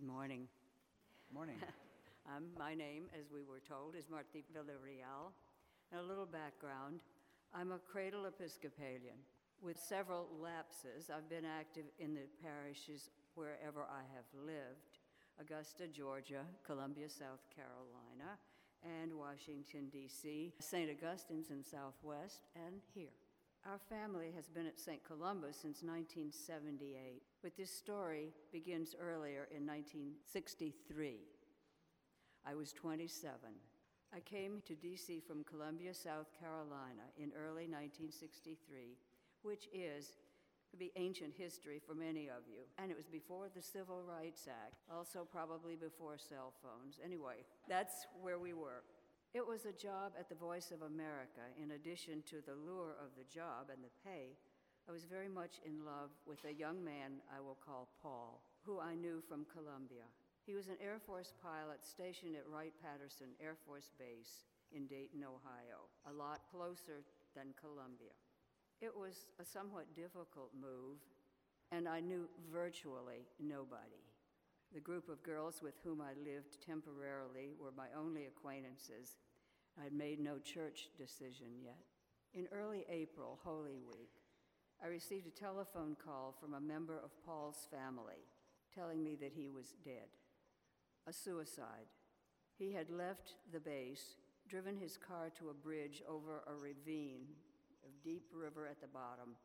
Good morning. Morning. Um, my name, as we were told, is Marti Villarreal. And a little background I'm a cradle Episcopalian. With several lapses, I've been active in the parishes wherever I have lived Augusta, Georgia, Columbia, South Carolina, and Washington, D.C., St. Augustine's in Southwest, and here. Our family has been at St. Columba's since 1978, but this story begins earlier in 1963. I was 27. I came to D.C. from Columbia, South Carolina in early 1963, which is could be ancient history for many of you. And it was before the Civil Rights Act, also probably before cell phones. Anyway, that's where we were. It was a job at the Voice of America. In addition to the lure of the job and the pay, I was very much in love with a young man I will call Paul, who I knew from Columbia. He was an Air Force pilot stationed at Wright Patterson Air Force Base in Dayton, Ohio, a lot closer than Columbia. It was a somewhat difficult move, and I knew virtually nobody. The group of girls with whom I lived temporarily were my only acquaintances. I had made no church decision yet. In early April, Holy Week, I received a telephone call from a member of Paul's family telling me that he was dead. A suicide. He had left the base, driven his car to a bridge over a ravine of deep river at the bottom,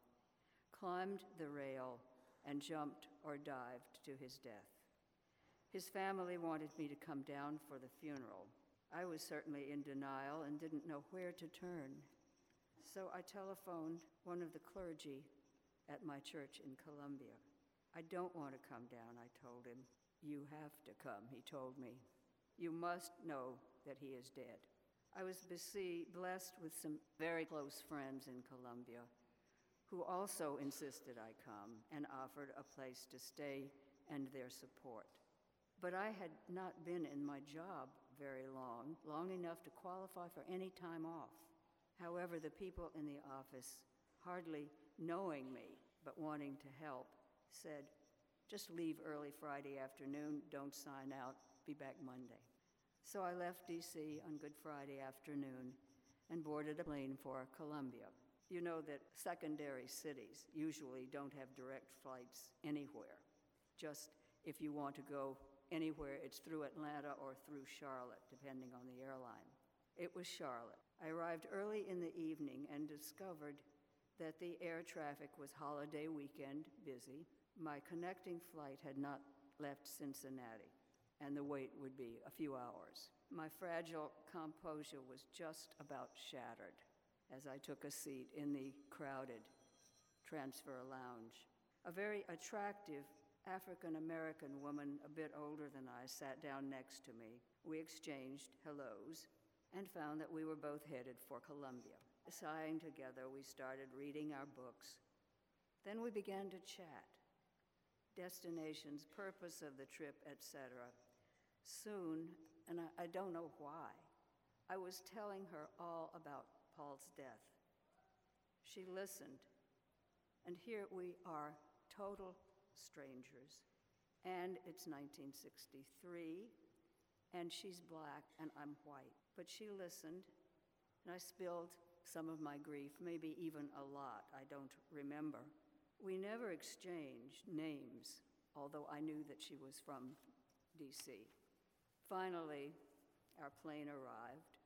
climbed the rail, and jumped or dived to his death. His family wanted me to come down for the funeral. I was certainly in denial and didn't know where to turn. So I telephoned one of the clergy at my church in Columbia. I don't want to come down, I told him. You have to come, he told me. You must know that he is dead. I was blessed with some very close friends in Columbia who also insisted I come and offered a place to stay and their support. But I had not been in my job very long, long enough to qualify for any time off. However, the people in the office, hardly knowing me but wanting to help, said, just leave early Friday afternoon, don't sign out, be back Monday. So I left D.C. on Good Friday afternoon and boarded a plane for Columbia. You know that secondary cities usually don't have direct flights anywhere. Just if you want to go anywhere, it's through Atlanta or through Charlotte, depending on the airline. It was Charlotte. I arrived early in the evening and discovered that the air traffic was holiday weekend busy. My connecting flight had not left Cincinnati and the wait would be a few hours. My fragile composure was just about shattered as I took a seat in the crowded transfer lounge. A very attractive African American woman, a bit older than I, sat down next to me. We exchanged hellos and found that we were both headed for Columbia. Sighing together, we started reading our books. Then we began to chat destinations, purpose of the trip, etc. Soon, and I, I don't know why, I was telling her all about Paul's death. She listened, and here we are, total strangers. And it's 1963, and she's black, and I'm white. But she listened, and I spilled some of my grief, maybe even a lot, I don't remember. We never exchanged names, although I knew that she was from DC. Finally, our plane arrived,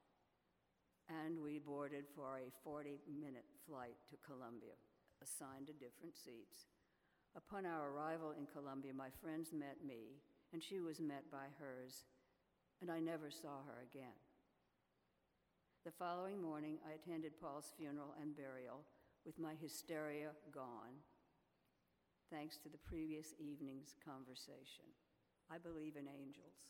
and we boarded for a 40 minute flight to Columbia, assigned to different seats. Upon our arrival in Columbia, my friends met me, and she was met by hers, and I never saw her again. The following morning, I attended Paul's funeral and burial with my hysteria gone thanks to the previous evening's conversation. I believe in angels.